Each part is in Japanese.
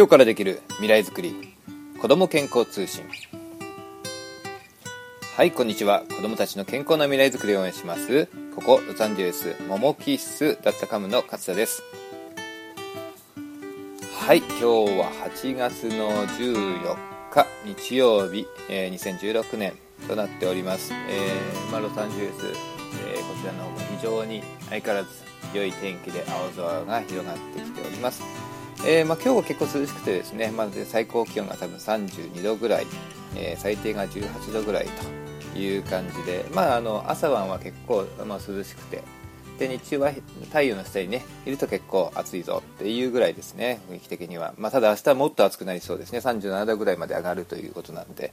今日からできる未来づくり子ども健康通信。はいこんにちは。子どもたちの健康な未来づくりを応援します。ここロサンゼルスモモキッスダッタカムの勝田です。はい今日は8月の14日日曜日、えー、2016年となっております、えーまあ、ロサンゼルス、えー、こちらの方も非常に相変わらず良い天気で青空が広がってきております。えー、まあ、今日は結構涼しくてですね、まず最高気温が多分32度ぐらい、えー、最低が18度ぐらいという感じで、まあ、あの朝晩は結構、まあ、涼しくてで日中は太陽の下にねいると結構暑いぞっていうぐらいですね雰囲気的には、まあ、ただ明日はもっと暑くなりそうですね37度ぐらいまで上がるということなんで。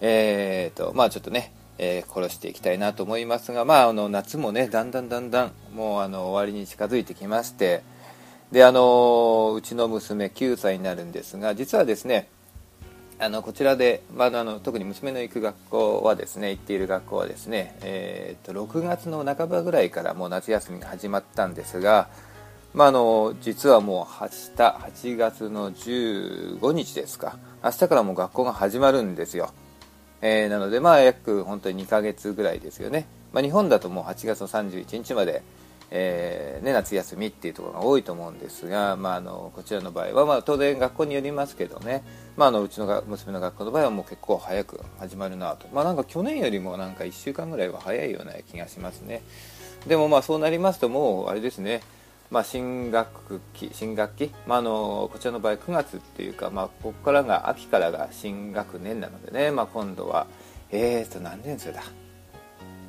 えーとまあちょっとねえー、殺していきたいなと思いますが、まあ、あの夏もねだんだんだんだんもうあの終わりに近づいてきましてであのうちの娘9歳になるんですが実はですねあのこちらで、まあ、あの特に娘の行く学校はですね行っている学校はですね、えーと、6月の半ばぐらいからもう夏休みが始まったんですが、まあ、あの実はもう明日8月の15日ですか明日からもう学校が始まるんですよ、えー、なのでまあ約本当に2ヶ月ぐらいですよね、まあ、日本だともう8月の31日までえーね、夏休みっていうところが多いと思うんですが、まあ、あのこちらの場合は、まあ、当然学校によりますけどね、まあ、あのうちのが娘の学校の場合はもう結構早く始まるなと、まあ、なんか去年よりもなんか1週間ぐらいは早いような気がしますね。でもまあそうなりますともうあれですね。まあ、新学期新学期、まあ、あのこちらの場合9月っていうか、まあ、ここからが秋からが新学年なのでね、まあ、今度はえーと何年生だ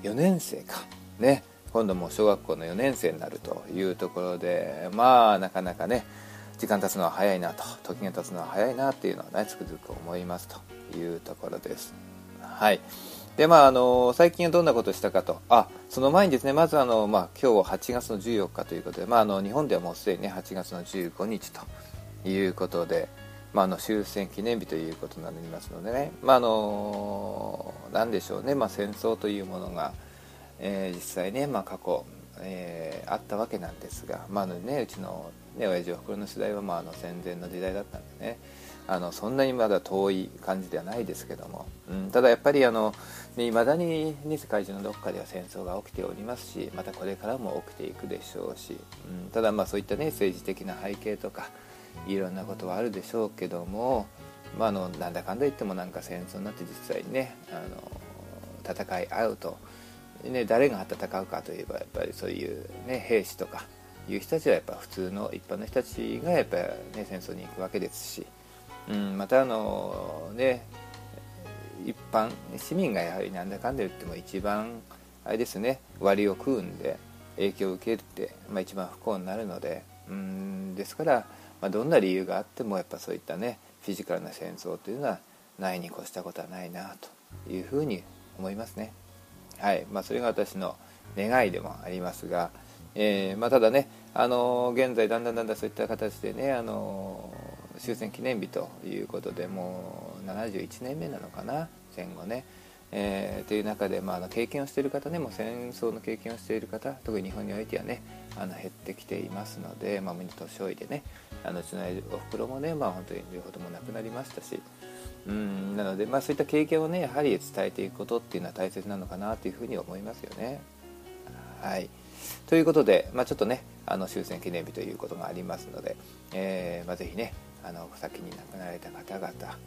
？4年生か。ね。今度も小学校の4年生になるというところでまあなかなかね時間経つのは早いなと時が経つのは早いなっていうのはねつくづく思いますというところです。はい。でまああの最近はどんなことをしたかと。あその前にですねまずあの、まあ、今日8月の14日ということで、まあ、あの日本ではもうすでにね8月の15日ということでまあ、あの終戦記念日ということになりますのでね、まあ、あの何でしょうね、まあ、戦争というものが、えー、実際ね、まあ、過去、えー、あったわけなんですが、まあね、うちの、ね、親父おふくろの世代は、まあ、あの戦前の時代だったんでねあのそんなにまだ遠い感じではないですけども、うん、ただやっぱりいま、ね、だに、ね、世界中のどこかでは戦争が起きておりますしまたこれからも起きていくでしょうし、うん、ただまあそういったね政治的な背景とかいろんなことはあるでしょうけども、まあ、あのなんだかんだ言ってもなんか戦争になって実際にねあの戦い合うとね、誰が戦うかといえばやっぱりそういう、ね、兵士とかいう人たちはやっぱ普通の一般の人たちがやっぱ、ね、戦争に行くわけですし、うん、またあのね一般市民がやはりなんだかんだ言っても一番あれですね割を食うんで影響を受けるって、まあ、一番不幸になるのでうんですから、まあ、どんな理由があってもやっぱそういったねフィジカルな戦争というのはないに越したことはないなというふうに思いますね。はい。まあ、それが私の願いでもありますが、えー、まあ、ただね、あの現在だんだんだんだんそういった形でね、あの終戦記念日ということでもう71年目なのかな戦後ね、えー、という中で、まあ、経験をしている方ねもう戦争の経験をしている方特に日本においてはねあの減ってきていますので、まあ、年老いでねあのうちのおふくろもね、まあ、本当に両方とも亡くなりましたしうんなので、まあ、そういった経験をねやはり伝えていくことっていうのは大切なのかなというふうに思いますよね。はいということで、まあ、ちょっとねあの終戦記念日ということがありますので、えーまあ、ぜひねあの先に亡くなられた方々、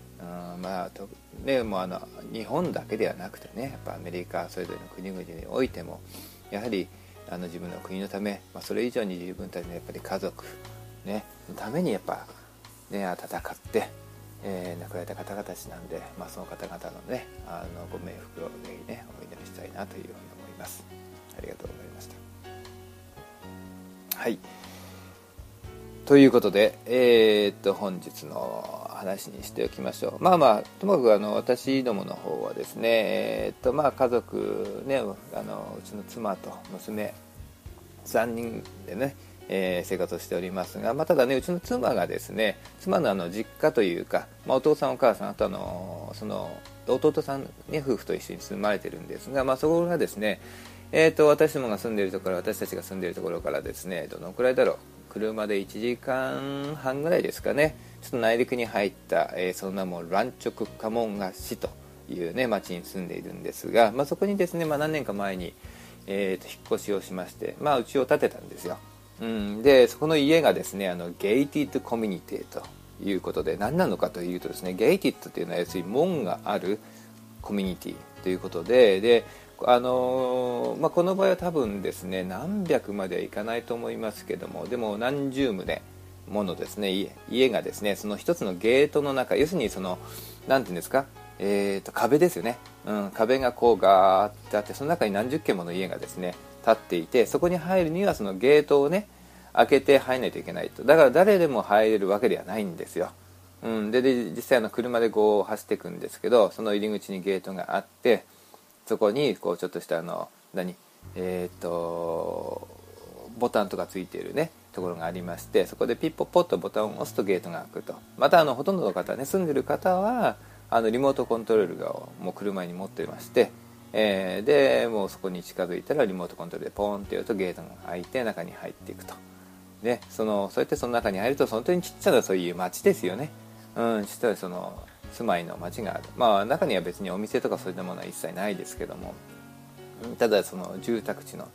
うんまあとね、もうあの日本だけではなくてねやっぱアメリカそれぞれの国々においてもやはりあの自分の国のため、まあ、それ以上に自分たちのやっぱり家族、ね、のためにやっぱ、ね、戦ってえー、亡くなられた方々なんで、まあ、その方々のねあのご冥福をぜひねお祈りしたいなというふうに思います。ありがとうございました。はい。ということで、えー、っと本日の話にしておきましょう。まあまあともかくあの私どもの方はですね、えー、っとまあ、家族ねあのうちの妻と娘3人でねえー、生活をしておりますが、まあ、ただねうちの妻がですね妻のあの実家というか、まあ、お父さんお母さんあとあのその弟さん、ね、夫婦と一緒に住まれてるんですが、まあ、そこがですね、えーと、私どもが住んでいるところ私たちが住んでいるところからですねどのくらいだろう車で1時間半ぐらいですかねちょっと内陸に入った、えー、その名もランチョクカモンガ市というね町に住んでいるんですが、まあ、そこにですね、まあ、何年か前に、えー、と引っ越しをしまして、まあ、家を建てたんですよ、うん、でそこの家がですねあのゲイティッドコミュニティということで何なのかというとですねゲイティッドというのは要するに門があるコミュニティということでであのまあ、この場合は多分ですね何百まではいかないと思いますけどもでも何十棟ものですね家がですねその一つのゲートの中要するにその何て言うんですか、えーと、壁ですよね、うん、壁がこうガーってあってその中に何十軒もの家がですね立っていてそこに入るにはそのゲートをね開けて入らないといけないと。だから誰でも入れるわけではないんですよ、うん、で実際の車でこう走っていくんですけどその入り口にゲートがあってそこにこうちょっとしたあの何えっ、ー、とボタンとかついているねところがありましてそこでピッポッポッとボタンを押すとゲートが開くと。またあのほとんどの方ね住んでる方はあのリモートコントロールがもう車に持ってまして、えー、でもうそこに近づいたらリモートコントロールでポーンってやるとゲートが開いて中に入っていくと。でそのそうやってその中に入ると本当にちっちゃなそういう街ですよね。うんちっちゃいその住まいの街がある。まあ中には別にお店とかそういったものは一切ないですけども。ただその住宅地の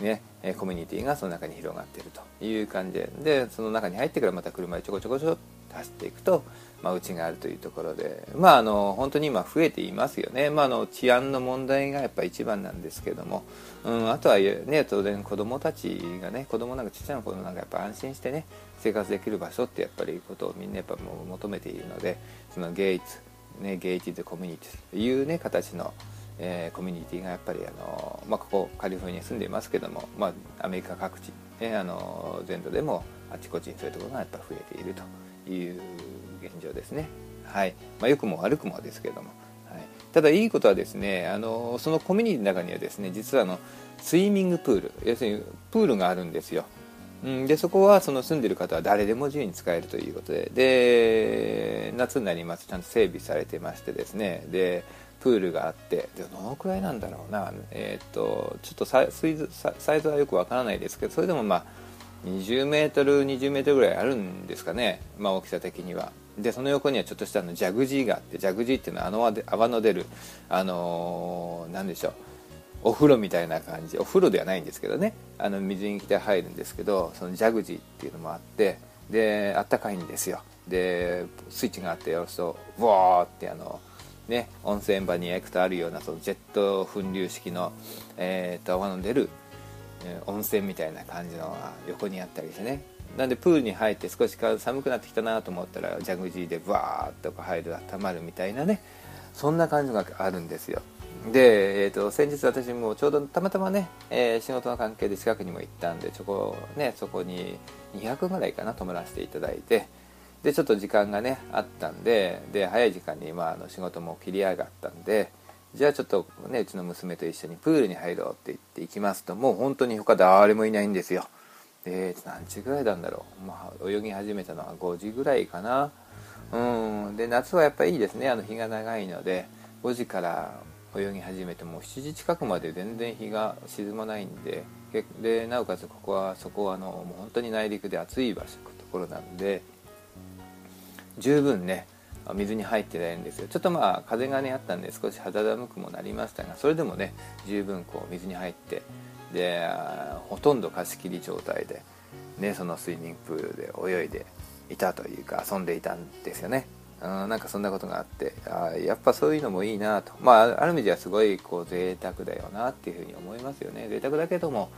ねコミュニティがその中に広がっているという感じ。ででその中に入ってからまた車でちょこちょこちょこ走っていくと、まあ、家があるというところでまああの本当に今増えていますよね、まあ、あの治安の問題がやっぱ一番なんですけども、うん、あとはね当然子供たちがね子供なんかちっちゃな子供なんかやっぱ安心してね生活できる場所ってやっぱりことをみんなやっぱもう求めているのでそのゲイツ、ね、ゲイティドコミュニティというね形の、えー、コミュニティがやっぱりあの、まあ、ここカリフォルニアに住んでいますけども、まあ、アメリカ各地、ね、あの全土でもあちこちにそういうところがやっぱ増えているという現状ですね。はい。まあ、良くも悪くもですけども、はい、ただいいことはですねあのそのコミュニティの中にはですね実はあのスイミングプール。要するにプールがあるんですよ。うん、でそこはその住んでる方は誰でも自由に使えるということで。で夏になります。ちゃんと整備されてましてですね。でプールがあって。でどのくらいなんだろうな、えー、っとちょっとサイズサイズはよくわからないですけどそれでもまあ20メートル20メートルぐらいあるんですかね、まあ、大きさ的には。でその横にはちょっとしたのジャグジーがあってジャグジーっていうのはあの泡の出るあのー、でしょうお風呂みたいな感じ。お風呂ではないんですけどね。あの水に来て入るんですけどそのジャグジーっていうのもあってであったかいんですよ。でスイッチがあって押すとボーってあのね温泉場に行くとあるようなそのジェット噴流式の、えー、と泡の出る、温泉みたいな感じのが横にあったりしてね。なんでプールに入って少し寒くなってきたなと思ったらジャグジーでバーッと入る温まるみたいなねそんな感じがあるんですよ。で、えーと、先日私もちょうどたまたまね、えー、仕事の関係で近くにも行ったんでちょこ、ね、そこに200ぐらいかな泊まらせていただいてでちょっと時間がねあったんでで早い時間に、まあ、あの仕事も切り上がったんでじゃあちょっとねうちの娘と一緒にプールに入ろうって言って行きますともう本当に他誰もいないんですよ。で何時ぐらいなんだろう、まあ、泳ぎ始めたのは5時ぐらいかな。うん。で夏はやっぱりいいですね。あの日が長いので5時から泳ぎ始めても7時近くまで全然日が沈まないんででなおかつここはそこはあのもう本当に内陸で暑い場所ところなんで十分ね水に入ってないんですよ。ちょっとまあ風がねあったんで少し肌寒くもなりましたがそれでもね十分こう水に入ってでほとんど貸し切り状態で、ね、そのスイミングプールで泳いでいたというか遊んでいたんですよね。なんかそんなことがあってあやっぱそういうのもいいなと。まあある意味ではすごいこう贅沢だよなっていうふうに思いますよね。贅沢だけども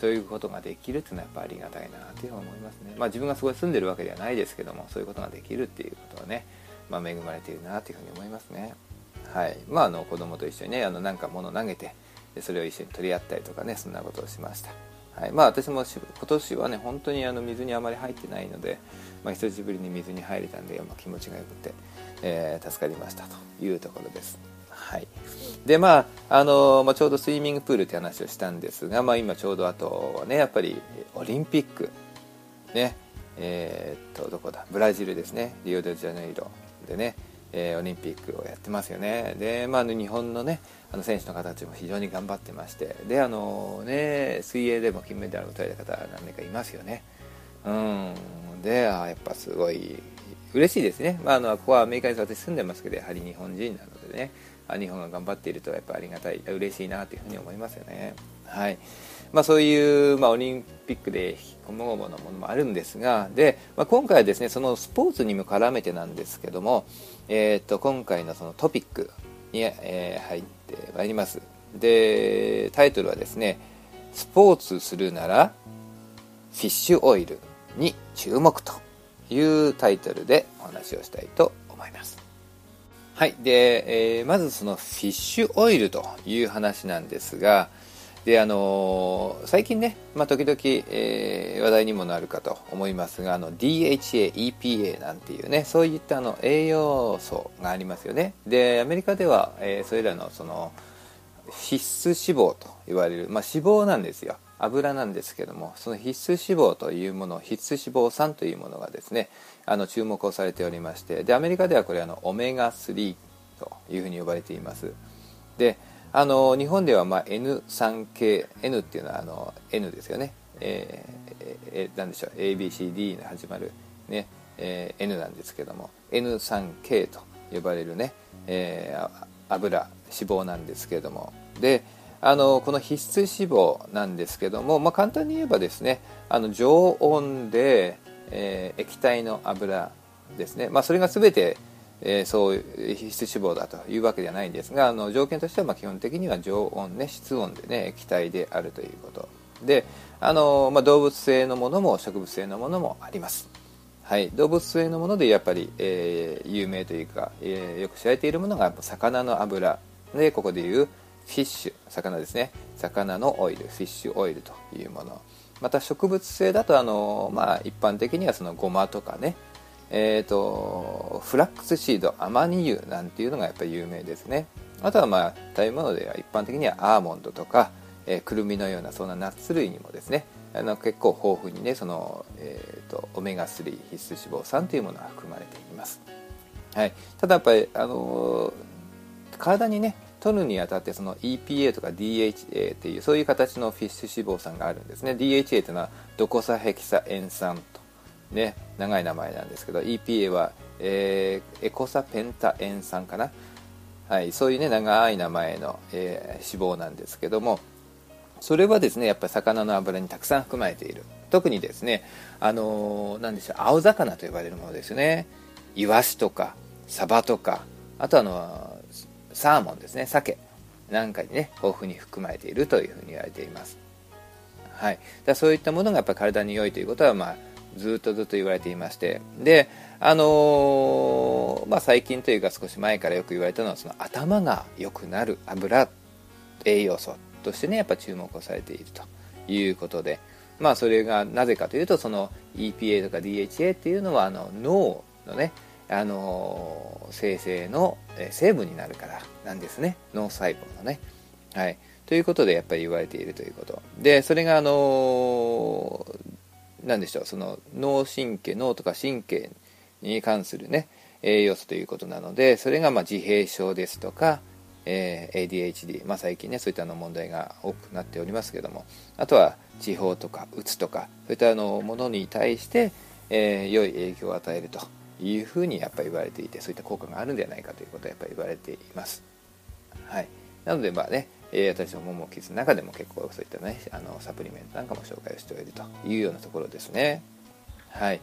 そういうことができるっていうのはやっぱありがたいなっていうふうに思いますね。まあ自分がすごい住んでるわけではないですけどもそういうことができるっていうことはね、まあ、恵まれているなっていうふうに思いますね。はい。まああの子供と一緒にねあのなんか物投げてそれを一緒に取り合ったりとかねそんなことをしました。はい、まあ私も今年はね本当にあの水にあまり入ってないので、まあ、久しぶりに水に入れたんで、まあ、気持ちがよくて、えー、助かりましたというところです。はい、でまああのまあ、ちょうどスイミングプールって話をしたんですが、まあ、今ちょうどあとはねやっぱりオリンピックねえー、っとどこだブラジルですね。リオデジャネイロでね、えー、オリンピックをやってますよね。で、まあ、日本のねあの選手の方たちも非常に頑張ってましてであの、ね、水泳でも金メダルを取られた方何名かいますよね。うん。であやっぱすごい嬉しいですね、まあ、あのここはアメリカに私住んでますけどやはり日本人なのでね。日本が頑張っているとやっぱありがたい嬉しいなというふうに思いますよね。はい。まあ、そういう、まあ、オリンピックで引きこもごものものもあるんですがで、まあ、今回はですねそのスポーツにも絡めてなんですけども、えー、と今回のそのトピックに、えー、入ってまいりますでタイトルはですねスポーツするならフィッシュオイルに注目というタイトルでお話をしたいと思います。はい。で、えー、まずそのフィッシュオイルという話なんですが、で、あの、最近ね、まあ、時々、えー、話題にもなるかと思いますが、あの、DHA、EPA なんていうね、そういったあの栄養素がありますよね。で、アメリカでは、えー、それらのその、必須脂肪と言われる、まあ、脂肪なんですよ。油なんですけどもその必須脂肪というもの必須脂肪酸というものがですねあの注目をされておりましてでアメリカではこれあのオメガ3というふうに呼ばれていますであの日本ではまあ N3 系 N っていうのはあの N ですよね、えーえー、何でしょう。ABCD に始まる、ねえー、N なんですけども。N3 系と呼ばれるね、えー、油脂肪なんですけども。であのこの必須脂肪なんですけども、まあ、簡単に言えばですねあの常温で、えー、液体の油ですね、まあ、それが全て、えー、そう必須脂肪だというわけではないんですがあの条件としてはまあ基本的には常温、ね、室温で、ね、液体であるということ。であの、まあ、動物性のものも植物性のものもあります。はい、動物性のものでやっぱり、えー、有名というか、えー、よく知られているものが魚の油。でここでいうフィッシュ。魚ですね。魚のオイル。フィッシュオイルというもの。また植物性だとあの、まあ、一般的にはそのごまとかねえーと、フラックスシードアマニ油なんていうのがやっぱり有名ですね。あとはまあ食べ物では一般的にはアーモンドとか、えー、くるみのようなそんなナッツ類にもですね。あの結構豊富にねその、えーと、オメガ3必須脂肪酸というものが含まれています、はい、ただやっぱり、あのー、体にね取るにあたってその EPA とか DHA っていうそういう形のフィッシュ脂肪酸があるんですね。DHA というのはドコサヘキサ塩酸ね長い名前なんですけど EPA は、えー、エコサペンタ塩酸かな？はいそういうね長い名前の、えー、脂肪なんですけどもそれはですねやっぱり魚の油にたくさん含まれている。特にですねあのー、何でしょう青魚と呼ばれるものですよね。イワシとかサバとかあとあのサーモンですね鮭なんかにね豊富に含まれているというふうに言われています。はい。だそういったものがやっぱ体に良いということはまあずっとずっと言われていまして。であのー、まあ最近というか少し前からよく言われたのはその頭が良くなる油栄養素としてねやっぱ注目をされているということで。まあそれがなぜかというとその EPA とか DHA っていうのはあの脳のねあの生成の成分になるからなんですね。脳細胞のね。はい、ということでやっぱり言われているということ。でそれがあの何でしょうその脳神経脳とか神経に関するね栄養素ということなのでそれがま自閉症ですとか、えー、ADHD、まあ、最近ねそういったの問題が多くなっておりますけどもあとは地方とかうつとかそういったのものに対して、えー、良い影響を与えるというふうにやっぱり言われていてそういった効果があるんではないかということはやっぱり言われています。はい、なのでまあね、えー、私のももキッズの中でも結構そういったねあのサプリメントなんかも紹介をしておいるというようなところですね。はい、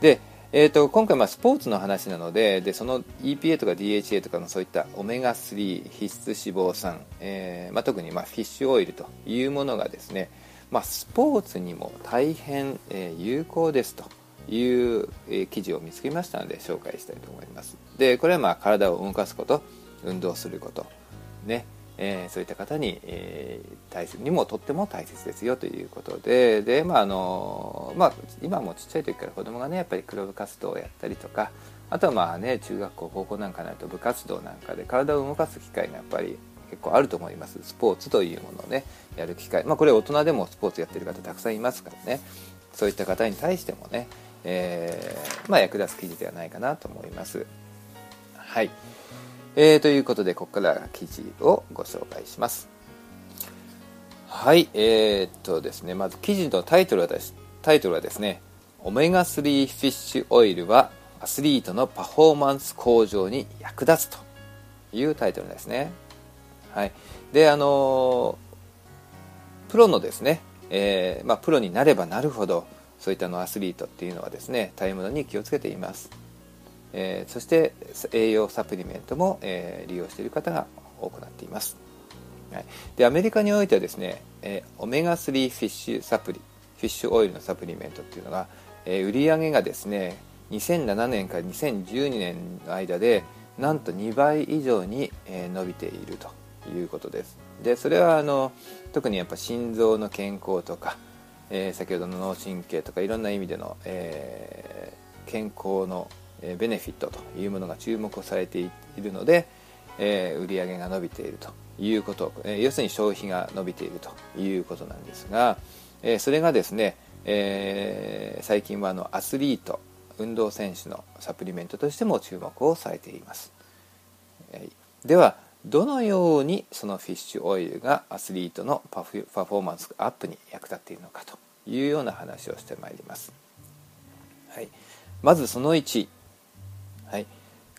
でえーと、今回まあスポーツの話なのででその EPA とか DHA とかのそういったオメガ3必須脂肪酸、えーまあ、特にまあフィッシュオイルというものがですね、まあ、スポーツにも大変、えー、有効ですと。いうえ記事を見つけましたので紹介したいと思いますでこれはまあ体を動かすこと運動することねえー、そういった方に、えー、大切にもとっても大切ですよということでで、まああのまあ、今もちっちゃい時から子供がねやっぱりクラブ活動をやったりとかあとはまあね中学校高校なんかになると部活動なんかで体を動かす機会がやっぱり結構あると思います。スポーツというものをねやる機会。まあこれ大人でもスポーツやってる方たくさんいますからね。そういった方に対してもねえー、まあ、役立つ記事ではないかなと思います。はい、えー、ということでここから記事をご紹介します。はい、えー、っとですね、まず記事のタイトルはですタイトルはですね、オメガ3フィッシュオイルはアスリートのパフォーマンス向上に役立つというタイトルですね。はい、であのプロのですね、えー、まあ、プロになればなるほどそういったのアスリートっていうのはですね食べ物に気をつけています、えー、そして栄養サプリメントも、えー、利用している方が多くなっています、はい、でアメリカにおいてはですね、えオメガ3フィッシュサプリフィッシュオイルのサプリメントっていうのが、え売り上げがですね2007年から2012年の間でなんと2倍以上にえ伸びているということです。でそれはあの特にやっぱ心臓の健康とか、えー、先ほどの脳神経とかいろんな意味での、えー、健康のベネフィットというものが注目されているので、えー、売上が伸びているということ、え、要するに消費が伸びているということなんですが、え、それがですね、えー、最近はあのアスリート運動選手のサプリメントとしても注目をされています、え、ではどのようにそのフィッシュオイルがアスリートのパフォーマンスアップに役立っているのかというような話をしてまいります、はい、まずその1、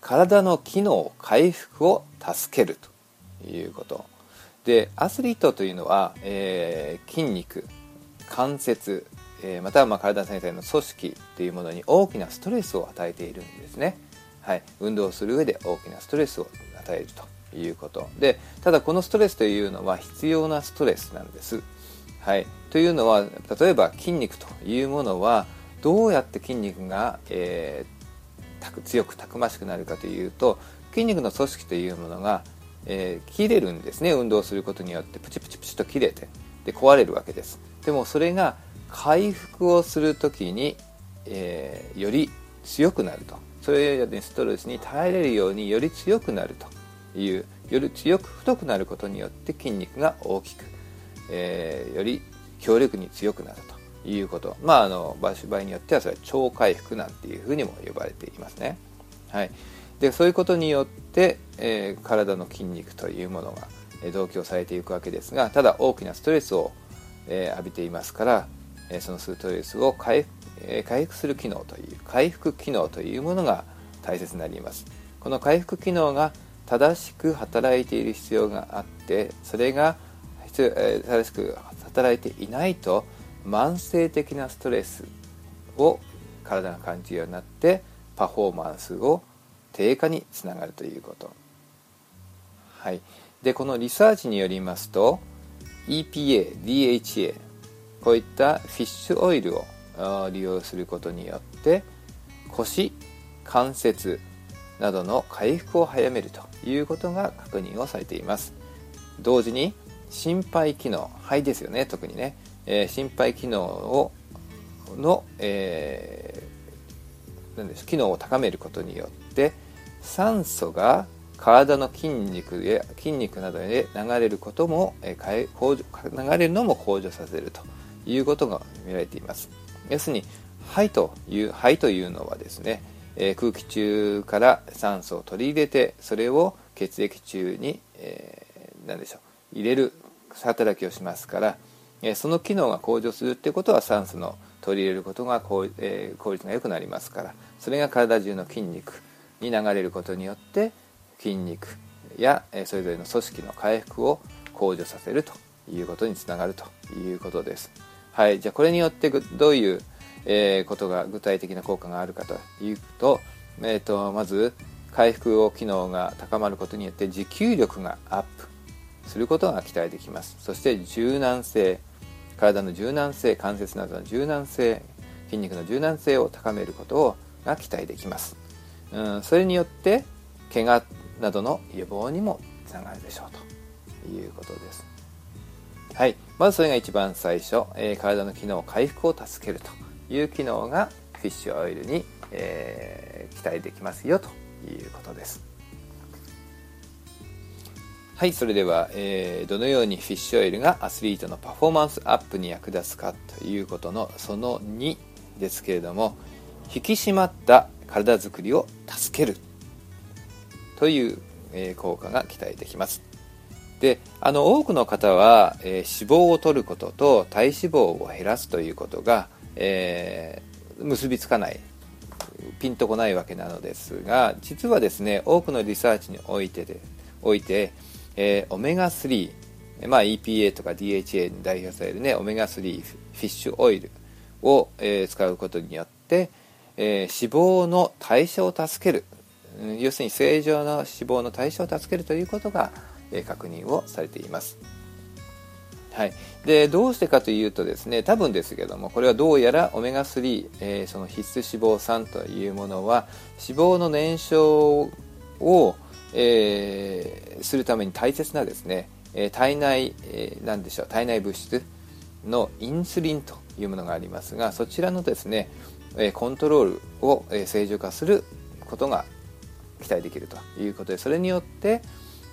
体の機能回復を助けるということ。でアスリートというのは、えー、筋肉関節、えー、またはま体全体の組織というものに大きなストレスを与えているんですね、はい、運動する上で大きなストレスを与えるということ。でただこのストレスというのは必要なストレスなんです。はい、というのは例えば筋肉というものはどうやって筋肉が、えー、強くたくましくなるかというと筋肉の組織というものが、えー、切れるんですね。運動することによって。プチプチプチと切れて。で壊れるわけです。でもそれが回復をする時に、えー、より強くなると。それよりストレスに耐えれるようにより強くなるというより強く太くなることによって筋肉が大きく、えー、より強力に強くなると。いうこと。まああの場合によってはそれは超回復なんていうふうにも呼ばれていますね。はい、でそういうことによって、えー、体の筋肉というものが同居されていくわけですがただ大きなストレスを、えー、浴びていますから、えー、そのストレスを回,、えー、回復する機能という回復機能というものが大切になります。この回復機能が正しく働いている必要があってそれが正しく働いていないと慢性的なストレスを体が感じるようになってパフォーマンスを低下につながるということ。はい、でこのリサーチによりますと EPA、DHA こういったフィッシュオイルを利用することによって腰関節などの回復を早めるということが確認をされています。同時に心肺機能肺ですよね特にね、えー、心肺機能をの、えー、なんでしょう機能を高めることによって酸素が体の筋肉や筋肉などで流れることも、えー、向上流れるのも向上させるということが見られています。要するに肺という肺というのはですねえ空気中から酸素を取り入れてそれを血液中に、えー、何でしょう入れる働きをしますから、えその機能が向上するっていうことは酸素の取り入れることが効,、え、効率が良くなりますから。それが体中の筋肉に流れることによって筋肉や、えそれぞれの組織の回復を向上させるということにつながるということです。はい、じゃあこれによってどういうえ、ことが具体的な効果があるかというと,、えーと、まず回復を機能が高まることによって持久力がアップすることが期待できます。そして柔軟性体の柔軟性関節などの柔軟性筋肉の柔軟性を高めることをが期待できます、うん、それによって怪我などの予防にもつながるでしょうということです。はい。まずそれが一番最初、えー、体の機能回復を助けるという機能がフィッシュオイルに、えー、期待できますよということです。はい、それでは、えー、どのようにフィッシュオイルがアスリートのパフォーマンスアップに役立つかということのその2ですけれども引き締まった体づくりを助けるという、えー、効果が期待できます。であの多くの方は、えー、脂肪を取ることと体脂肪を減らすということがえー、結びつかないピンとこないわけなのですが実はですね多くのリサーチにおいてでおいて、えー、オメガ3、まあ、EPA とか DHA に代表されるねオメガ3フィッシュオイルを、えー、使うことによって、えー、脂肪の代謝を助ける要するに正常な脂肪の代謝を助けるということが、えー、確認をされています。はい、でどうしてかというとですね多分ですけどもこれはどうやらオメガ3、えー、その必須脂肪酸というものは脂肪の燃焼を、えー、するために大切なですね、え、体内、えー、何でしょう体内物質のインスリンというものがありますがそちらのですね、えコントロールを、え正常化することが期待できるということでそれによって、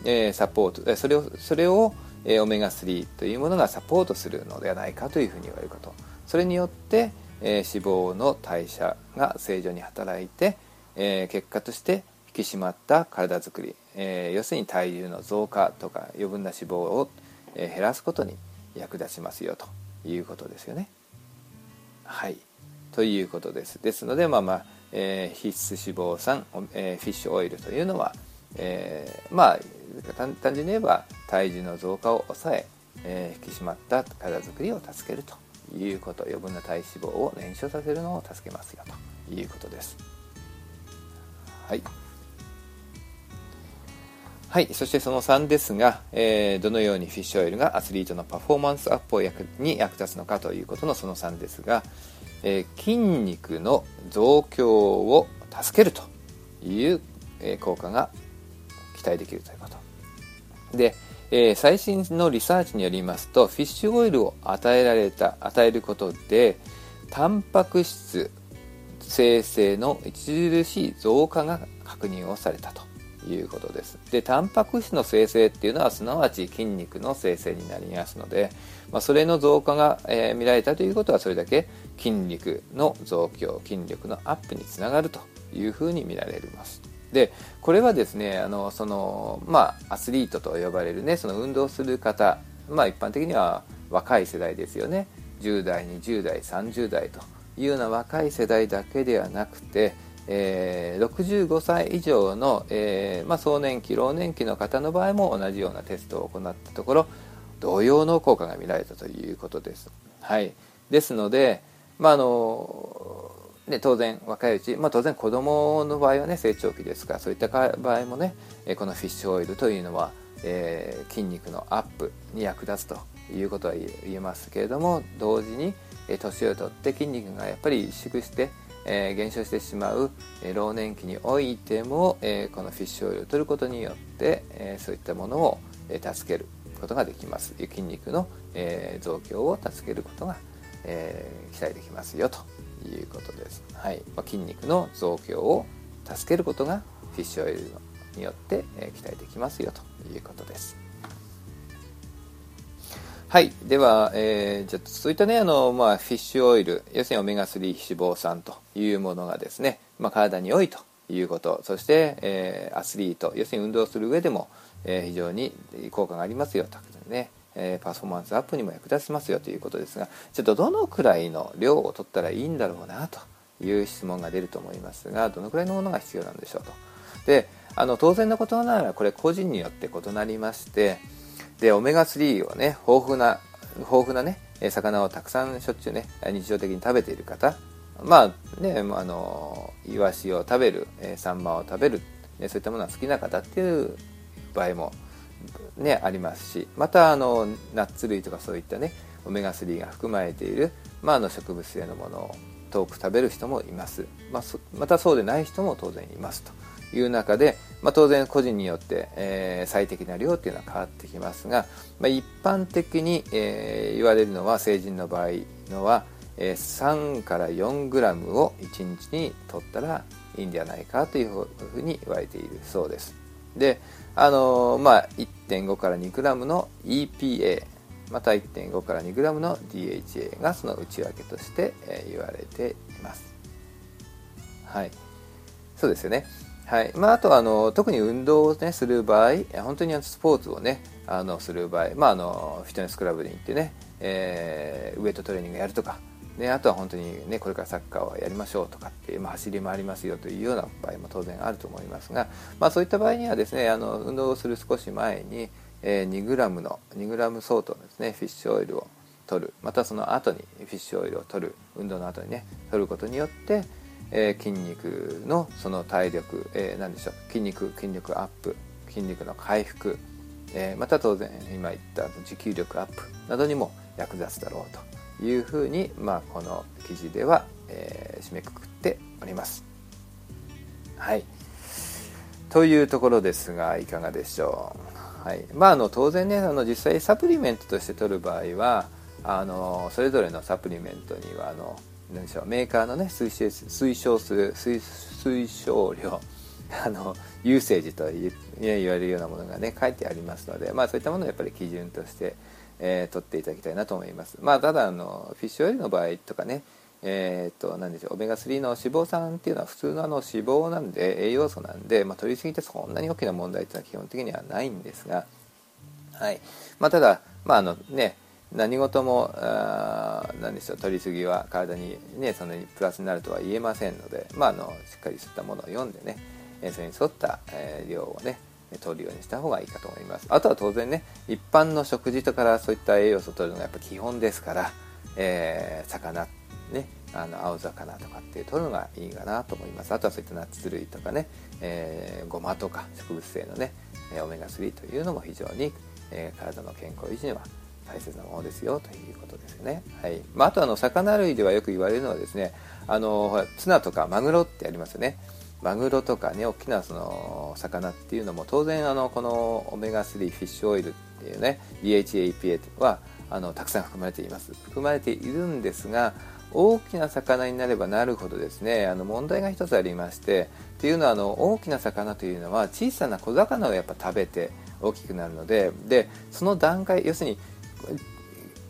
えサポートそれをそれをオメガ3というものがサポートするのではないかというふうに言われること。それによって、え脂肪の代謝が正常に働いて、え結果としてき締まった体づくり、え要するに体重の増加とか余分な脂肪を、減らすことに役立ちますよということですよね。はいということです。ですのでまあまあ、えー、必須脂肪酸、えー、フィッシュオイルというのは、えー、まあ単純に言えば体重の増加を抑ええー、引き締まった体づくりを助けるということ余分な体脂肪を燃焼させるのを助けますよということです。はいはい、そしてその3ですが、えー、どのようにフィッシュオイルがアスリートのパフォーマンスアップを役に役立つのかということのその3ですが、えー、筋肉の増強を助けるという、えー、効果が期待できるということ。で、え、最新のリサーチによりますとフィッシュオイルを与えられた与えることでタンパク質生成の著しい増加が確認をされたと。いうことです。でタンパク質の生成っていうのはすなわち筋肉の生成になりますので、まあ、それの増加が、えー、見られたということはそれだけ筋肉の増強筋力のアップにつながるというふうに見られます。でこれはですねあのその、まあ、アスリートと呼ばれるねその運動する方、まあ、一般的には若い世代ですよね。10代20代30代というような若い世代だけではなくて、えー、65歳以上の、えー、まあ、壮年期老年期の方の場合も同じようなテストを行ったところ同様の効果が見られたということです。はい、ですので、まあ、ので当然若いうち、まあ、当然子どもの場合はね成長期ですからそういった場合もねこのフィッシュオイルというのは、えー、筋肉のアップに役立つということは言えますけれども同時に年を取って筋肉がやっぱり萎縮して、えー、減少してしまう、えー、老年期においても、えー、このフィッシュオイルを取ることによって、えそういったものを、え助けることができます。筋肉の、え増強を助けることが、え期待できますよということです、はい。まあ、筋肉の増強を助けることがフィッシュオイルによって、え期待できますよということです。はいでは、えー、じゃそういったねあの、まあ、フィッシュオイル要するにオメガ3脂肪酸というものがですね、まあ、体に良いということそして、えー、アスリート要するに運動する上でも、えー、非常に効果がありますよとねえー、パフォーマンスアップにも役立ちますよということですがちょっとどのくらいの量を取ったらいいんだろうなという質問が出ると思いますがどのくらいのものが必要なんでしょうと。であの当然のことながらこれ個人によって異なりましてでオメガ3をね豊富な豊富なね魚をたくさんしょっちゅうね日常的に食べている方。まあねあのイワシを食べるサンマを食べるそういったものが好きな方っていう場合もね、ありますしまたあのナッツ類とかそういったねオメガ3が含まれている、まあ、あの植物性のものを遠く食べる人もいます、まあ、またそうでない人も当然いますという中で、まあ、当然個人によって、えー、最適な量っていうのは変わってきますが、まあ、一般的に、えー、言われるのは成人の場合のは、えー、3から 4g を1日に取ったらいいんではないかというふうに言われているそうですであのまあ、1.5から 2g の EPA また1.5から 2g の DHA がその内訳として、えー、言われています。はい、そうですよね。はい。まあ、あとあの特に運動を、ね、する場合本当にスポーツをねあのする場合、まあ、あのフィットネスクラブに行ってね、えー、ウエイトトレーニングやるとかね、あとは本当に、ね、これからサッカーをやりましょうとかって、まあ、走り回りますよというような場合も当然あると思いますが、まあ、そういった場合にはですねあの運動をする少し前に、えー、2g の 2g 相当のですねフィッシュオイルを取る。またその後にフィッシュオイルを取る。運動の後にね取ることによって、えー、筋肉のその体力、えー、何でしょう筋肉筋力アップ筋肉の回復、えー、また当然今言った持久力アップなどにも役立つだろうというふうに、まあ、この記事では、えー、締めくくっております。はいというところですがいかがでしょう。はいまあ、あの当然ねあの実際サプリメントとして取る場合はあのそれぞれのサプリメントにはあの何でしょうメーカーのね推奨推奨する推奨量 あのユーセージと言われるようなものがね書いてありますので、まあ、そういったものをやっぱり基準としてえー、取っていただきたいなと思います。まあ、ただあのフィッシュオイルの場合とかねえーと、何でしょうオメガ3の脂肪酸っていうのは普通のあの脂肪なんで栄養素なんで、まあ、取りすぎてそんなに大きな問題っていうのは基本的にはないんですが、はいまあ、ただ、まああのね、何事もあ何でしょう取りすぎは体に、ね、そんなにプラスになるとは言えませんので、まあ、あのしっかりそういったものを読んでねそれに沿った、えー、量をね取るようにした方がいいかと思います。あとは当然ね一般の食事とからそういった栄養素を取るのがやっぱ基本ですから、えー、魚ねあの青魚とかっていう取るのがいいかなと思います。あとはそういったナッツ類とかね、えー、ごまとか植物性のねオメガ3というのも非常に、えー、体の健康維持には大切なものですよということですよね。はいまあ、あとあの魚類ではよく言われるのはですねあのツナとかマグロってありますよね。マグロとかね大きなその魚っていうのも当然あのこのオメガ3フィッシュオイルっていうね DHA EPA はあのたくさん含まれています含まれているんですが大きな魚になればなるほどですねあの問題が一つありましてっていうのはあの大きな魚というのは小さな小魚をやっぱ食べて大きくなるのででその段階要するに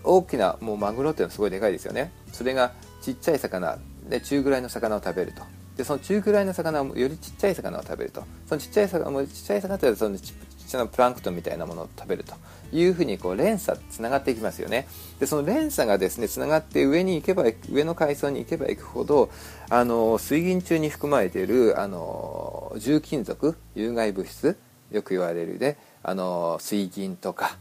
大きなもうマグロっていうのはすごいでかいですよね。それがちっちゃい魚で中ぐらいの魚を食べると。でその中くらいの魚をよりちっちゃい魚を食べると。そのちっちゃい魚もちっちゃい魚ってそのちっちゃなプランクトンみたいなものを食べると。いうふうにこう連鎖つながっていきますよね。でその連鎖がですねつながって上に行けば上の階層に行けば行くほどあの水銀中に含まれているあの重金属有害物質よく言われるであの水銀とか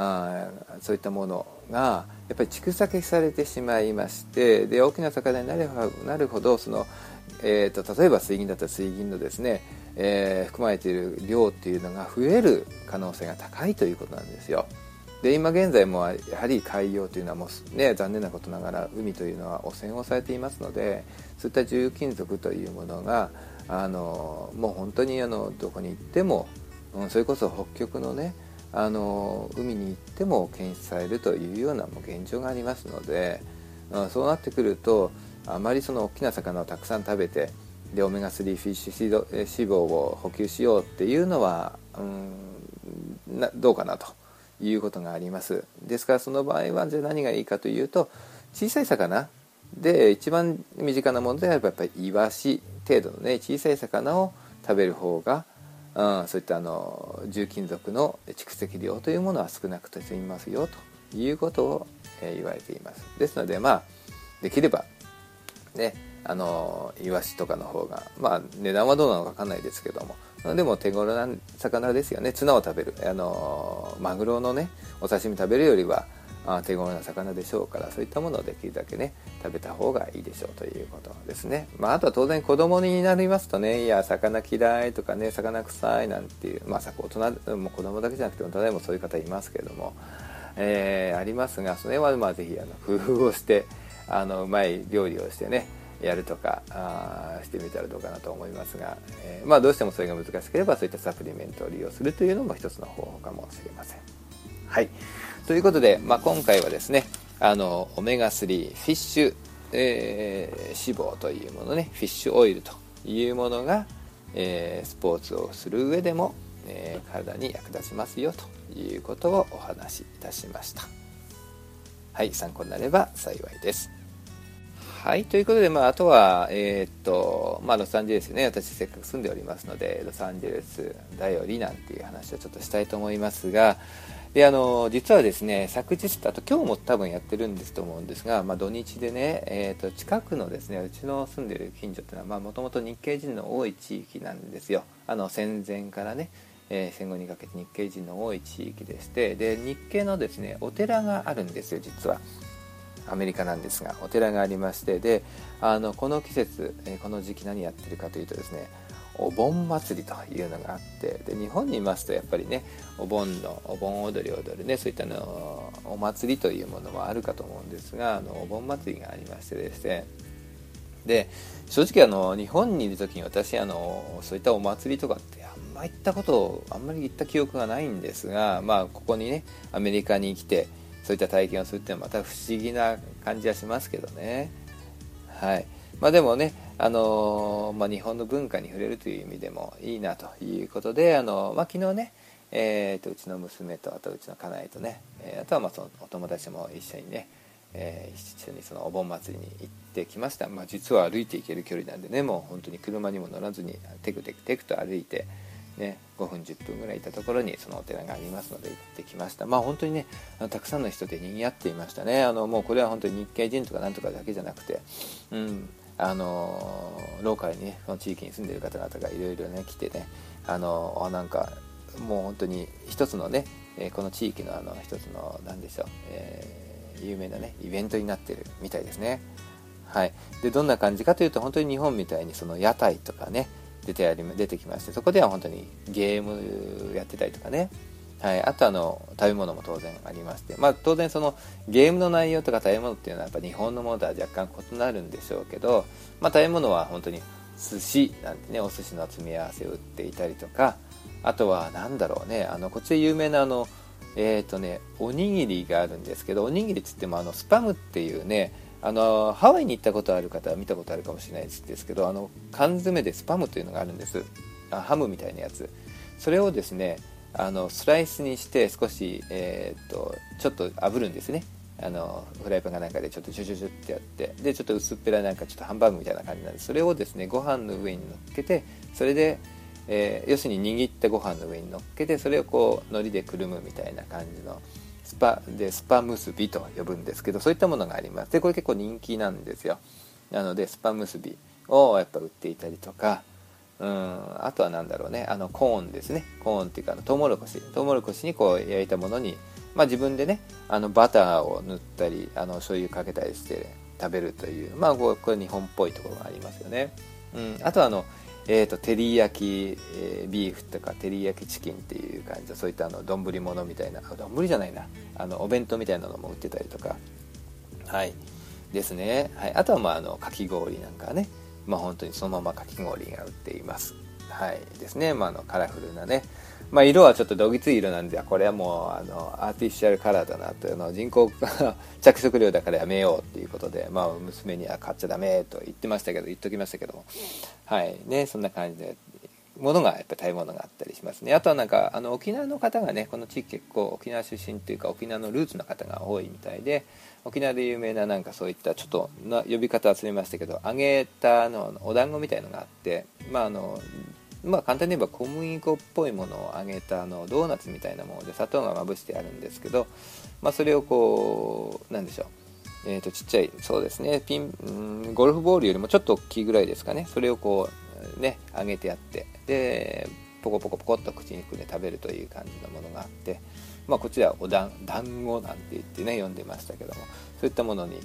あそういったものがやっぱり蓄積されてしまいましてで大きな魚になればなるほどそのえーと、例えば水銀だったら水銀のですね、えー、含まれている量っていうのが増える可能性が高いということなんですよ。で今現在もやはり海洋というのはもう、ね、残念なことながら海というのは汚染をされていますのでそういった重金属というものがあのもう本当にあのどこに行っても、うん、それこそ北極のねあの海に行っても検出されるというようなもう現状がありますので、うん、そうなってくるとあまりその大きな魚をたくさん食べてでオメガ3フィッシュ脂肪を補給しようっていうのはうんなどうかなということがあります。ですからその場合はじゃ何がいいかというと小さい魚で一番身近なものであればやっぱりイワシ程度のね小さい魚を食べる方が、うん、そういったあの重金属の蓄積量というものは少なくて済みますよということを、えー、言われています。ですのでまあできればねあのイワシとかの方がまあ値段はどうなのか分かんないですけどもでも手頃な魚ですよね。ツナを食べる。あのマグロのねお刺身食べるよりはあ手頃な魚でしょうからそういったものをできるだけね食べた方がいいでしょうということですね、まあ、あとは当然子供になりますとねいや魚嫌いとかね魚臭いなんていうまあ大人も子供だけじゃなくて大人でもそういう方いますけども、えー、ありますがそれはまあぜひあの工夫をしてあのうまい料理をしてねやるとかあしてみたらどうかなと思いますが、えー、まあ、どうしてもそれが難しければそういったサプリメントを利用するというのも一つの方法かもしれません。はいということで、まあ、今回はですねあのオメガ3フィッシュ、えー、脂肪というものねフィッシュオイルというものが、えー、スポーツをする上でも、え体に役立ちますよということをお話しいたしました。はい参考になれば幸いです。はい、ということで、まあ、あとは、えー、っと、まあ、ロサンゼルスね、私せっかく住んでおりますので、ロサンゼルスだよりなんていう話をちょっとしたいと思いますが、であの実はですね昨日あと今日も多分やってるんですと思うんですが、まあ、土日でね、えーと、近くのですねうちの住んでる近所っていうのはもともと日系人の多い地域なんですよ。あの戦前からね、えー、戦後にかけて日系人の多い地域でしてで日系のですねお寺があるんですよ実は。アメリカなんですがお寺がありましてであのこの季節、え、この時期何やってるかというとですねお盆祭りというのがあってで日本にいますとやっぱりねお盆のお盆踊り踊るねそういったのお祭りというものもあるかと思うんですがあのお盆祭りがありましてですね。で正直あの日本にいる時に私あのそういったお祭りとかってあんま行ったことあんまり行った記憶がないんですがまあここにねアメリカに来てそういった体験をするっていうのはまた不思議な感じはしますけどね。はい。まあでもねあのまあ、日本の文化に触れるという意味でもいいなということで、あのまあ、昨日ね、えーと、うちの娘とあとうちの家内とね、え、あとはまあそのお友達も一緒にね、えー、一緒にそのお盆祭りに行ってきました、まあ、実は歩いて行ける距離なんでねもう本当に車にも乗らずにテクテクテクと歩いて、ね、5分10分ぐらいいたところにそのお寺がありますので行ってきました。まあ本当にねあのたくさんの人で賑わっていましたね。あのもうこれは本当に日系人とかなんとかだけじゃなくて、うん、あのローカルにねその地域に住んでる方々がいろいろね来てねあのあなんかもう本当に一つのね、えこの地域のあの一つの何でしょう、えー、有名なねイベントになってるみたいですね。はい。でどんな感じかというと本当に日本みたいにその屋台とかね出てあり出てきましてそこでは本当にゲームやってたりとかねはい、あとあの食べ物も当然ありまして、まあ、当然そのゲームの内容とか食べ物っていうのはやっぱ日本のものとは若干異なるんでしょうけど、まあ、食べ物は本当に寿司なんてねお寿司の詰め合わせを売っていたりとかあとは何だろうねあのこっちで有名なあのえっ、ー、とねおにぎりがあるんですけどおにぎりっつってもあのスパムっていうねあのハワイに行ったことある方は見たことあるかもしれないですけどあの缶詰でスパムというのがあるんです。あハムみたいなやつ。それをですねあのスライスにして少し、えー、っとちょっと炙るんですね。あのフライパンかなんかでちょっとジュジュジュってやってでちょっと薄っぺらなんかちょっとハンバーグみたいな感じなんでそれをですねご飯の上に乗っけてそれで、えー、要するに握ったご飯の上に乗っけてそれをこう海苔でくるむみたいな感じのスパでスパ結びと呼ぶんですけどそういったものがあります。でこれ結構人気なんですよ。なのでスパ結びをやっぱ売っていたりとかうん。あとは何だろうね。あのコーンですね。コーンっていうかトウモロコシ。トウモロコシにこう焼いたものに、まあ、自分でねあのバターを塗ったりあの醤油かけたりして食べるというまあこれ日本っぽいところがありますよね、うん、あとはあのえーと、照り焼き、えー、ビーフとか照り焼きチキンっていう感じでそういったあの丼物みたいな丼じゃないな。あのお弁当みたいなのも売ってたりとか。はい。ですね、はい、あとはまああのかき氷なんかね。まあ、本当にそのままかき氷が売っています。はい。ですね、まあ、のカラフルなね、まあ、色はちょっとどぎつい色なんでこれはもうあのアーティフィシャルカラーだなというのを人工 着色料だからやめようっていうことで、まあ、娘には買っちゃダメと言ってましたけど言っときましたけども。はい。ねそんな感じでものがやっぱり食べ物があったりしますね。あとはなんかあの沖縄の方がねこの地域結構沖縄出身というか沖縄のルーツの方が多いみたいで沖縄で有名ななんかそういったちょっとな呼び方忘れましたけど揚げたのお団子みたいのがあってまああのまあ簡単に言えば小麦粉っぽいものを揚げたあのドーナツみたいなもので砂糖がまぶしてあるんですけど、まあ、それをこうなんでしょう。えー、とちっちゃいそうですね。ピンゴルフボールよりもちょっと大きいぐらいですかね。それをこうね揚げてやって。でポコポコポコっと口に含んで食べるという感じのものがあって。まあ、こちらおだん団子なんて言ってね読んでましたけどもそういったものに、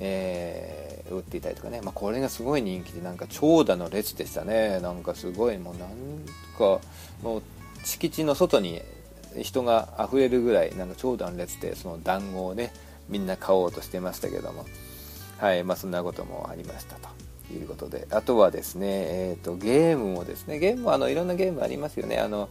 えー、売っていたりとかね、まあ、これがすごい人気でなんか長蛇の列でしたね。なんかすごいもうなんかもう敷地の外に人が溢れるぐらいなんか長蛇の列でその団子をねみんな買おうとしてましたけども。はいまあそんなこともありましたと。いうことで。あとはですね、えーと、ゲームもですね。ゲームはあのいろんなゲームありますよね。あの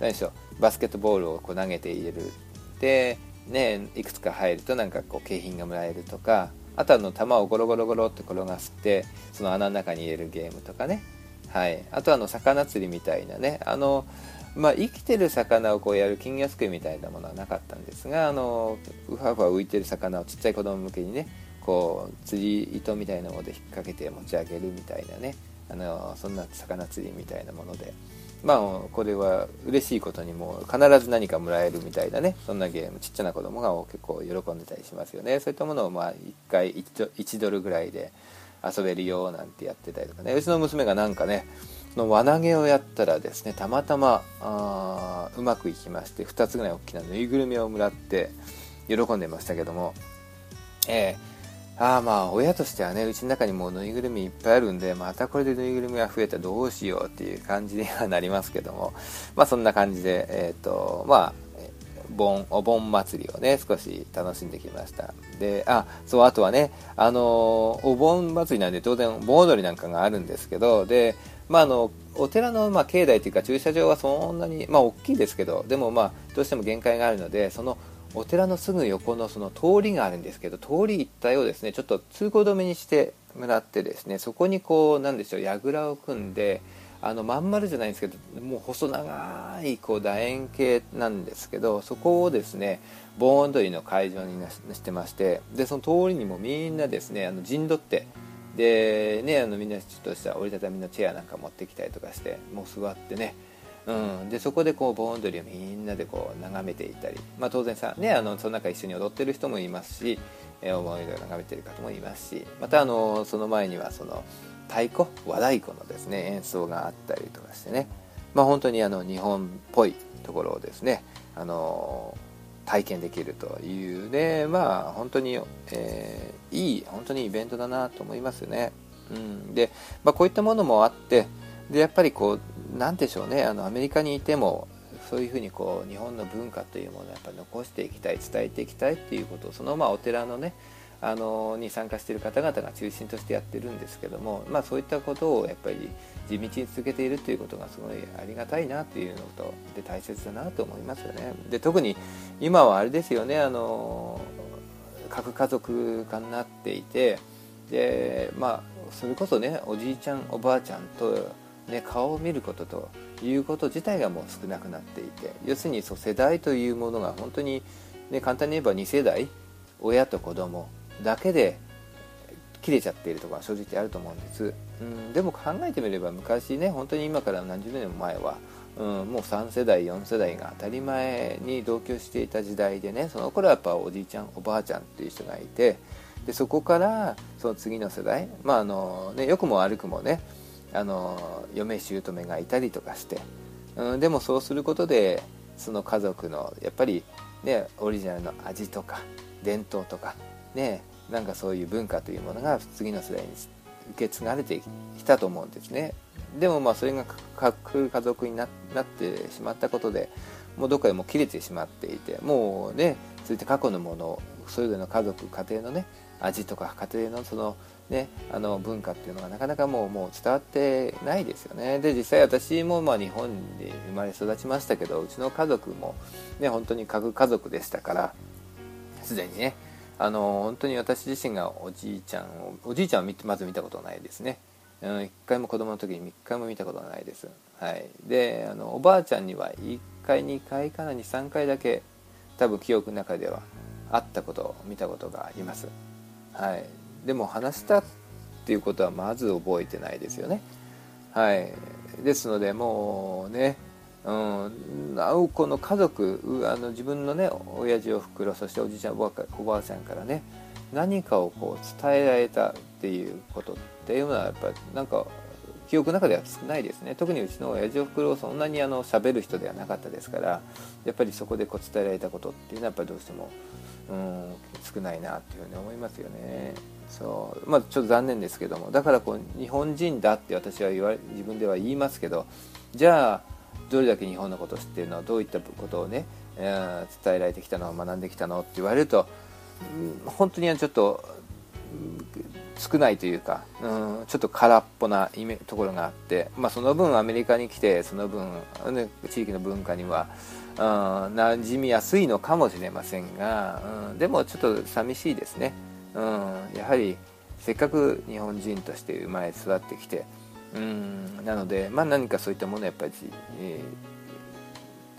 何でしょう。バスケットボールをこう投げて入れる。で、ね、いくつか入るとなんかこう景品がもらえるとかあとはの球をゴロゴロゴロって転がすってその穴の中に入れるゲームとかね、はい、あとはの魚釣りみたいなね。あの、まあ、生きてる魚をこうやる金魚すくいみたいなものはなかったんですがあのうわふわ浮いてる魚をちっちゃい子供向けにねこう釣り糸みたいなもので引っ掛けて持ち上げるみたいなね。あのそんな魚釣りみたいなもので。まあこれは嬉しいことにも必ず何かもらえるみたいなね。そんなゲームちっちゃな子供が結構喜んでたりしますよね。そういったものをまあ1回 1, ドルぐらいで遊べるよなんてやってたりとかね。うちの娘がなんかねその輪投げをやったらですねたまたまあうまくいきまして2つぐらい大きなぬいぐるみをもらって喜んでましたけども。えーああまあ親としてはねうちの中にもうぬいぐるみいっぱいあるんでまたこれでぬいぐるみが増えたらどうしようっていう感じにはなりますけども まあそんな感じでえっ、ー、とまあ盆お盆祭りをね少し楽しんできました。であそうあとはねあのお盆祭りなんで当然盆踊りなんかがあるんですけどでまああのお寺のまあ境内というか駐車場はそんなにまあ大きいですけどでもまあどうしても限界があるのでそのお寺のすぐ横のその通りがあるんですけど通り一帯をですねちょっと通行止めにしてもらってですねそこにこうなんでしょう櫓を組んであのまん丸じゃないんですけどもう細長いこう楕円形なんですけどそこをですね盆踊りの会場にしてましてでその通りにもみんなですねあの陣取ってでねあのみんなちょっとした折りたたみのチェアなんか持ってきたりとかしてもう座ってねうん、でそこでこう盆踊りをみんなでこう眺めていたり、まあ、当然さ、ね、あのその中一緒に踊ってる人もいますし、えー、盆踊りを眺めてる方もいますしまたあのその前にはその太鼓？和太鼓のですね演奏があったりとかしてね、まあ、本当にあの日本っぽいところをですねあの体験できるというねまあ本当に、えー、いい本当にイベントだなと思いますよね。うん、で、まあ、こういったものもあってでやっぱりこう何でしょうねあのアメリカにいてもそういうふうにこう日本の文化というものをやっぱ残していきたい伝えていきたいっていうことをそのまあお寺のねあのに参加している方々が中心としてやってるんですけども、まあ、そういったことをやっぱり地道に続けているということがすごいありがたいなというのとで大切だなと思いますよね。で特に今はあれですよねあの核家族化になっていてでまあそれこそねおじいちゃんおばあちゃんとね、顔を見ることということ自体がもう少なくなっていて要するにそう世代というものが本当に、ね、簡単に言えば2世代親と子供だけで切れちゃっているところ正直あると思うんです、うん、でも考えてみれば昔ね本当に今から何十年も前は、うん、もう3世代4世代が当たり前に同居していた時代でねその頃はやっぱおじいちゃんおばあちゃんっていう人がいてでそこからその次の世代まああのね良くも悪くもねあの嫁姑がいたりとかして、うん、でもそうすることでその家族のやっぱりねオリジナルの味とか伝統とかねなんかそういう文化というものが次の世代に受け継がれてきたと思うんですね。でもまあそれが核家族になってしまったことでもうどっかでも切れてしまっていてもうねそういった過去のものそれぞれの家族家庭のね味とか家庭のそのね、あの文化っていうのがなかなかもうもう伝わってないですよね。で実際私もまあ日本で生まれ育ちましたけどうちの家族もね本当に核家族でしたからすでにねあの本当に私自身がおじいちゃんをおじいちゃんはまず見たことないですね。1回も子供の時に1回も見たことないです、はい、であのおばあちゃんには1回2回かな23回だけ多分記憶の中ではあったことを見たことがあります、はい、でも話したっていうことはまず覚えてないですよね。はい。ですのでもうねうん、会う子の家族あの自分のね親父おふくろそしておじいちゃんおばあちゃんからね何かをこう伝えられたっていうことっていうのはやっぱりなんか記憶の中では少ないですね。特にうちの親父おふくろそんなにあの喋る人ではなかったですからやっぱりそこでこう伝えられたことっていうのはやっぱりどうしてもうん少ないなっていうふうに思いますよね。そうまあ、ちょっと残念ですけどもだからこう日本人だって私は言わ自分では言いますけどじゃあどれだけ日本のことを知ってるのどういったことをね、えー、伝えられてきたの学んできたのって言われると、うん、本当にちょっと、少ないというか、うん、ちょっと空っぽなイメところがあって、まあ、その分アメリカに来てその分、ね、地域の文化には、うん、馴染みやすいのかもしれませんが、うん、でもちょっと寂しいですね。うん、やはりせっかく日本人として生まれ育ってきてうんなので、まあ、何かそういったものをやっぱり、え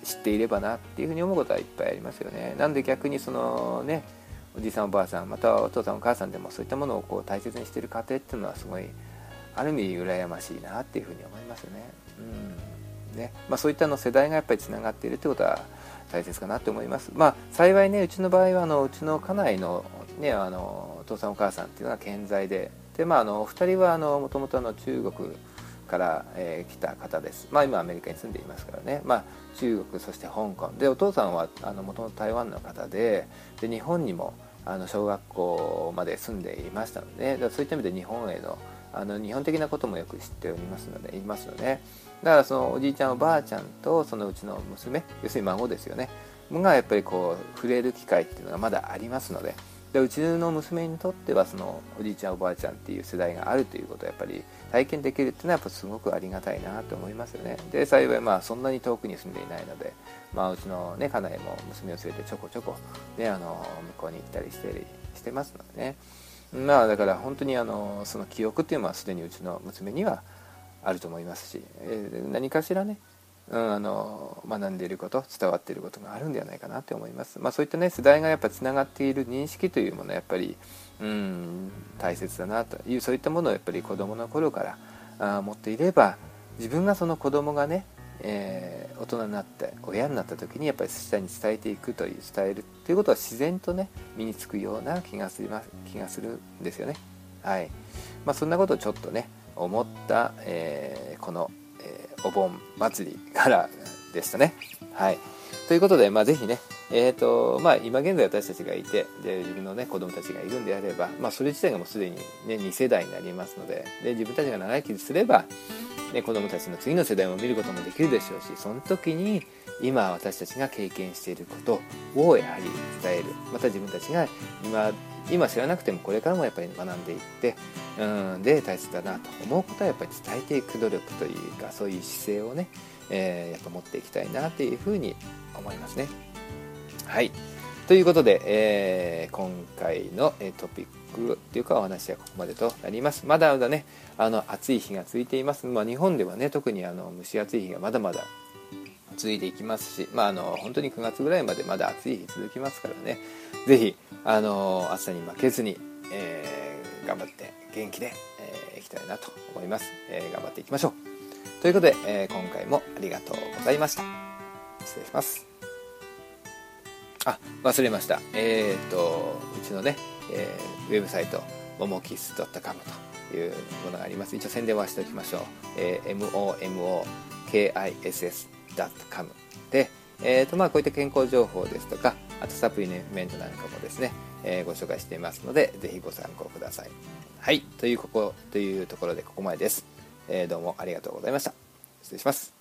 ー、知っていればなっていうふうに思うことはいっぱいありますよね。なんで逆にそのねおじいさんおばあさんまたはお父さんお母さんでもそういったものをこう大切にしてる家庭っていうのはすごいある意味羨ましいなっていうふうに思いますよね。うんねまあ、そういったの世代がやっぱりつながっているということは大切かなと思います。まあ、幸いねうちの場合はあのうちの家内の,、ね、あのお父さんお母さんっていうのは健在でで、まあ、あのお二人はもともと中国から、えー、来た方です、まあ、今アメリカに住んでいますからね、まあ、中国そして香港。でお父さんはもともと台湾の方でで日本にもあの小学校まで住んでいましたのでそういった意味で日本へのあの日本的なこともよく知っておりますのでいますのでだからそのおじいちゃんおばあちゃんとそのうちの娘要するに孫ですよね。がやっぱりこう触れる機会っていうのがまだありますのででうちの娘にとってはそのおじいちゃんおばあちゃんっていう世代があるということをやっぱり体験できるっていうのはやっぱすごくありがたいなと思いますよね。で幸いまあそんなに遠くに住んでいないので、まあ、うちのね家内も娘を連れてちょこちょこ、ね、あの向こうに行ったりしてしてますのでね。まあだから本当にあのその記憶っていうのはすでにうちの娘にはあると思いますし、え、何かしらねうん、あの学んでいること伝わっていることがあるんではないかなと思います、まあ、そういったね世代がやっぱつながっている認識というものはやっぱり、うん、大切だなと。いうそういったものをやっぱり子どもの頃からあ持っていれば自分がその子供がね、えー、大人になって親になった時にやっぱり下に伝えていくという伝えるということは自然とね身につくような気がする気がするんですよね。はい。まあ、そんなことをちょっとね思った、えー、このお盆祭りからでしたね。はい。ということで、まあ、ぜひね、えーとまあ、今現在私たちがいてで自分の、ね、子供たちがいるんであれば、まあ、それ自体がもうすでに、ね、2世代になりますのでで自分たちが長生きすれば、ね、子供たちの次の世代も見ることもできるでしょうしその時に今私たちが経験していることをやはり伝える。また自分たちが今今知らなくてもこれからもやっぱり学んでいってうんで大切だなと思うことはやっぱり伝えていく努力というかそういう姿勢をね、えー、やっぱ持っていきたいなというふうに思いますね。はいということで、えー、今回のトピックというかお話はここまでとなります。まだまだねあの暑い日が続いています。まあ、日本ではね特にあの蒸し暑い日がまだまだ続いていきますし、まあ、あの本当に9月ぐらいまでまだ暑い日続きますからね是非あの暑さに負けずに、えー、頑張って元気で、えー、いきたいなと思います、えー、頑張っていきましょうということで、えー、今回もありがとうございました。失礼します。あ忘れました。えっ、とうちのね、えー、ウェブサイトももキス .com というものがあります。一応宣伝はしておきましょう、えー、momokiss.com で、えーとまあ、こういった健康情報ですとかあとサプリメントなんかもですね、えー、ご紹介していますのでぜひご参考ください。はいというここというところでここまでです、えー、どうもありがとうございました。失礼します。